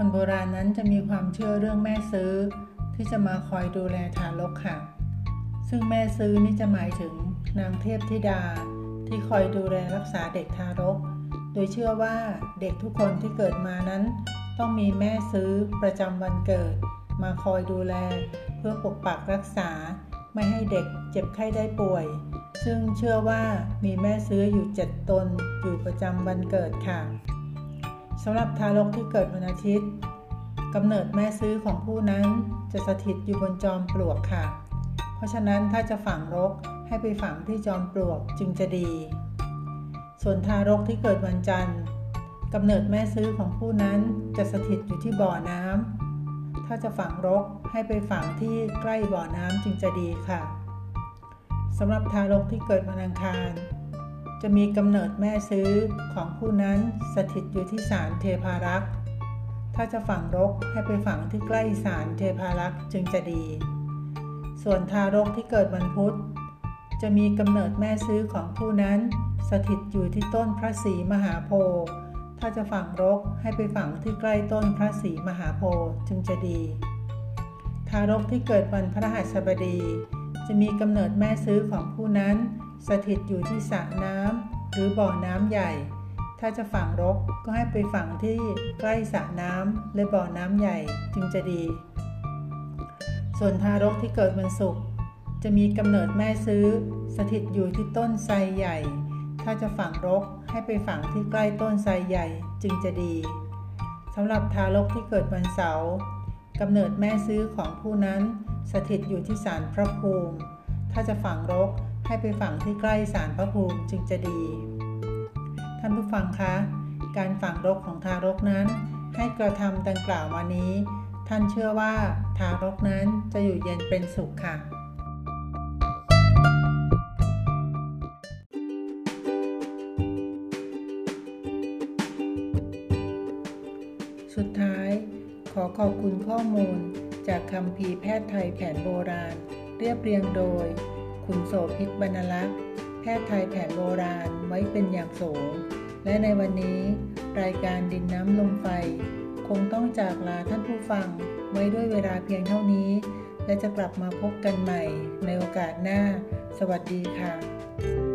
คนโบราณนั้นจะมีความเชื่อเรื่องแม่ซื้อ ที่จะมาคอยดูแลทารกค่ะ ซึ่งแม่ซื้อนี่จะหมายถึงนางเทพธิดา ที่คอยดูแลรักษาเด็กทารก โดยเชื่อว่าเด็กทุกคนที่เกิดมานั้น ต้องมีแม่ซื้อประจำวันเกิด มาคอยดูแล เพื่อปกปักรักษา ไม่ให้เด็กเจ็บไข้ได้ป่วย ซึ่งเชื่อว่ามีแม่ซื้ออยู่เจ็ดตนอยู่ประจำวันเกิดค่ะ สำหรับทารกที่เกิดวันอาทิตย์กำเนิดแม่ซื้อของผู้นั้นจะสถิตอยู่บนจอมปลวกค่ะ เพราะฉะนั้นถ้าจะฝังรกให้ไปฝังที่จอมปลวกจึงจะดี ส่วนทารกที่เกิดวันจันทร์กำเนิดแม่ซื้อของผู้นั้นจะสถิตอยู่ที่บ่อน้ำถ้าจะฝังรกให้ไปฝังที่ใกล้บ่อน้ำจึงจะดีค่ะสำหรับทารกที่เกิดวันอังคาร จะมีกำเนิดแม่ซื้อของผู้นั้นสถิตอยู่ที่ศาลเทพารักษ์ถ้าจะฝังรกให้ไปฝังที่ใกล้ศาลเทพารักษ์จึงจะดี ส่วนทารกที่เกิดวันพุธ จะมีกำเนิดแม่ซื้อของผู้นั้นสถิตอยู่ที่ต้นพระศรีมหาโพธิ์ถ้าจะฝังรกให้ไปฝังที่ใกล้ต้นพระศรีมหาโพธิ์จึงจะดี ทารกที่เกิดวันพระหัสบดี จะมีกำเนิดแม่ซื้อของผู้นั้น สถิตอยู่ที่สระน้ำหรือบ่อน้ำใหญ่ ถ้าจะฝังรกก็ให้ไปฝังที่ใกล้สระน้ำหรือบ่อน้ำใหญ่จึงจะดี ส่วนทารกที่เกิดวันศุกร์จะมีกำเนิดแม่ซื้อ สถิตอยู่ที่ต้นไทรใหญ่ ถ้าจะฝังรกให้ไปฝังที่ใกล้ต้นไทรใหญ่จึงจะดีสำหรับทารกที่เกิดวันเสาร์กำเนิดแม่ซื้อของผู้นั้น สถิตอยู่ที่ศาลพระภูมิ ถ้าจะฝังรก ให้ไปฝังที่ใกล้สารพระภูมิจึงจะดี ท่านผู้ฟังคะ การฝังรกของทารกนั้น ให้กระทำดังกล่าวมานี้ ท่านเชื่อว่าทารกนั้นจะอยู่เย็นเป็นสุขค่ะสุดท้าย ขอขอบคุณข้อมูลจากคำพีแพทย์ไทยแผนโบราณ เรียบเรียงโดย คุณโสภิตบรรลักษ์ แพทย์ไทยแผนโบราณไว้เป็นอย่างสูง และในวันนี้ รายการดินน้ำลมไฟ คงต้องจากลาท่านผู้ฟังไว้ด้วยเวลาเพียงเท่านี้ และจะกลับมาพบกันใหม่ในโอกาสหน้า สวัสดีค่ะ